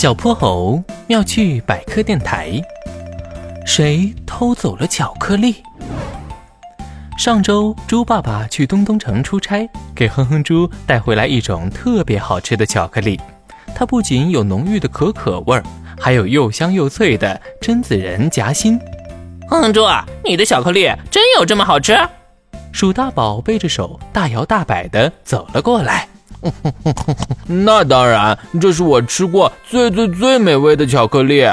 小泼猴妙趣百科电台：谁偷走了巧克力？上周猪爸爸去东东城出差，给哼哼猪带回来一种特别好吃的巧克力。它不仅有浓郁的可可味儿，还有又香又脆的榛子仁夹心。哼哼猪，你的巧克力真有这么好吃？鼠大宝背着手大摇大摆地走了过来。那当然，这是我吃过最最最美味的巧克力。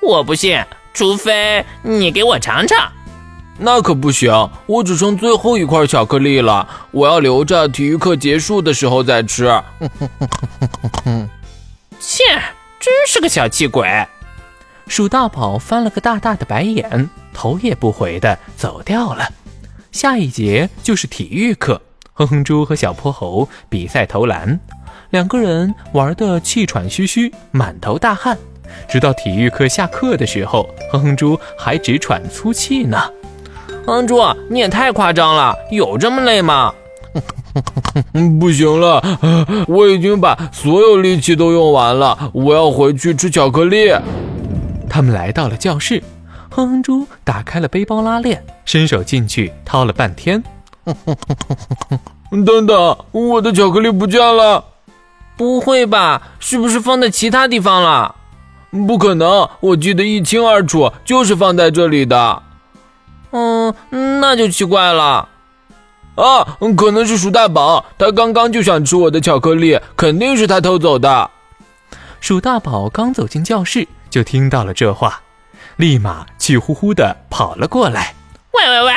我不信，除非你给我尝尝。那可不行，我只剩最后一块巧克力了，我要留着体育课结束的时候再吃。切，真是个小气鬼！鼠大宝翻了个大大的白眼，头也不回的走掉了。下一节就是体育课。哼哼猪和小泼猴比赛投篮，两个人玩得气喘吁吁，满头大汗。直到体育课下课的时候，哼哼猪还直喘粗气呢。哼哼猪，你也太夸张了，有这么累吗？不行了，我已经把所有力气都用完了，我要回去吃巧克力。他们来到了教室，哼哼猪打开了背包拉链，伸手进去掏了半天。等等，我的巧克力不见了！不会吧？是不是放在其他地方了？不可能，我记得一清二楚，就是放在这里的。嗯，那就奇怪了。啊，可能是鼠大宝，他刚刚就想吃我的巧克力，肯定是他偷走的。鼠大宝刚走进教室，就听到了这话，立马气呼呼的跑了过来。喂喂喂！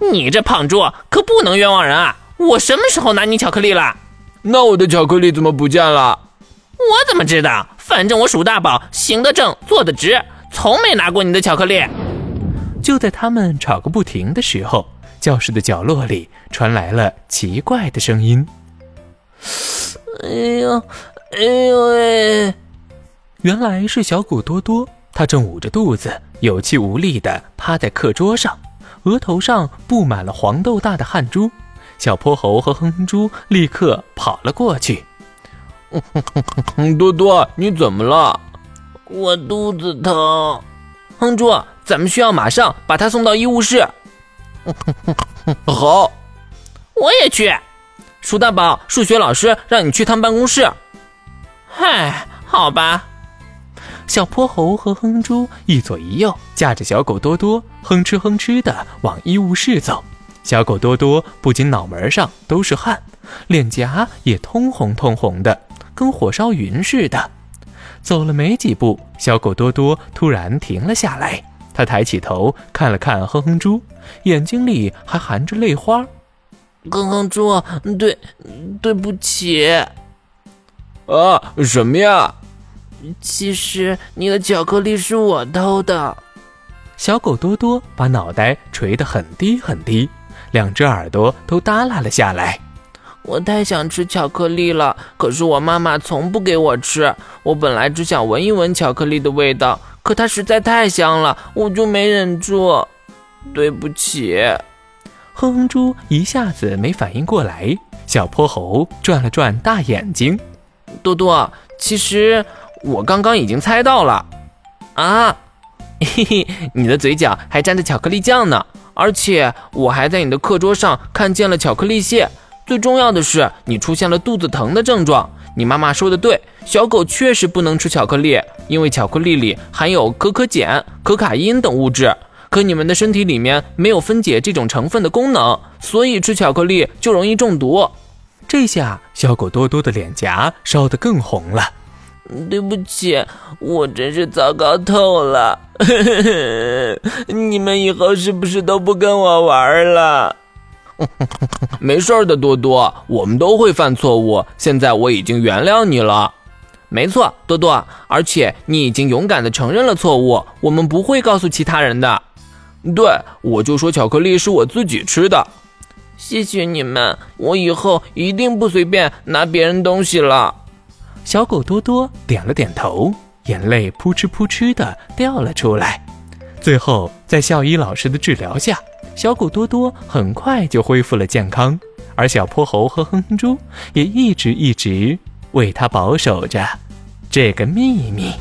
你这胖猪可不能冤枉人啊！我什么时候拿你巧克力了？那我的巧克力怎么不见了？我怎么知道？反正我鼠大宝行得正，坐得直，从没拿过你的巧克力。就在他们吵个不停的时候，教室的角落里传来了奇怪的声音。哎呦，哎呦喂！原来是小狗多多，它正捂着肚子，有气无力地趴在课桌上。额头上布满了黄豆大的汗珠，小泼猴和哼哼猪立刻跑了过去。多多，你怎么了？我肚子疼。哼猪，咱们需要马上把他送到医务室。好，我也去。鼠大宝，数学老师让你去趟办公室。嗨，好吧。小泼猴和哼猪一左一右，架着小狗多多，哼哧哼哧的往医务室走。小狗多多不仅脑门上都是汗，脸颊也通红通红的，跟火烧云似的。走了没几步，小狗多多突然停了下来。他抬起头看了看哼哼猪，眼睛里还含着泪花。哼哼猪，对，对不起。啊，什么呀？其实你的巧克力是我偷的。小狗多多把脑袋垂得很低很低，两只耳朵都耷拉了下来。我太想吃巧克力了，可是我妈妈从不给我吃。我本来只想闻一闻巧克力的味道，可它实在太香了，我就没忍住。对不起。哼哼猪一下子没反应过来，小泼猴转了转大眼睛。多多，其实。我刚刚已经猜到了，啊，嘿嘿，你的嘴角还沾着巧克力酱呢，而且我还在你的课桌上看见了巧克力屑。最重要的是，你出现了肚子疼的症状。你妈妈说的对，小狗确实不能吃巧克力，因为巧克力里含有可可碱、可卡因等物质。可你们的身体里面没有分解这种成分的功能，所以吃巧克力就容易中毒。这下小狗多多的脸颊烧得更红了。对不起，我真是糟糕透了。你们以后是不是都不跟我玩了？没事的，多多，我们都会犯错误。现在我已经原谅你了。没错，多多，而且你已经勇敢的承认了错误。我们不会告诉其他人的。对，我就说巧克力是我自己吃的。谢谢你们，我以后一定不随便拿别人东西了。小狗多多点了点头，眼泪扑哧扑哧的掉了出来。最后，在校医老师的治疗下，小狗多多很快就恢复了健康，而小泼猴和哼哼猪也一直一直为他保守着。这个秘密。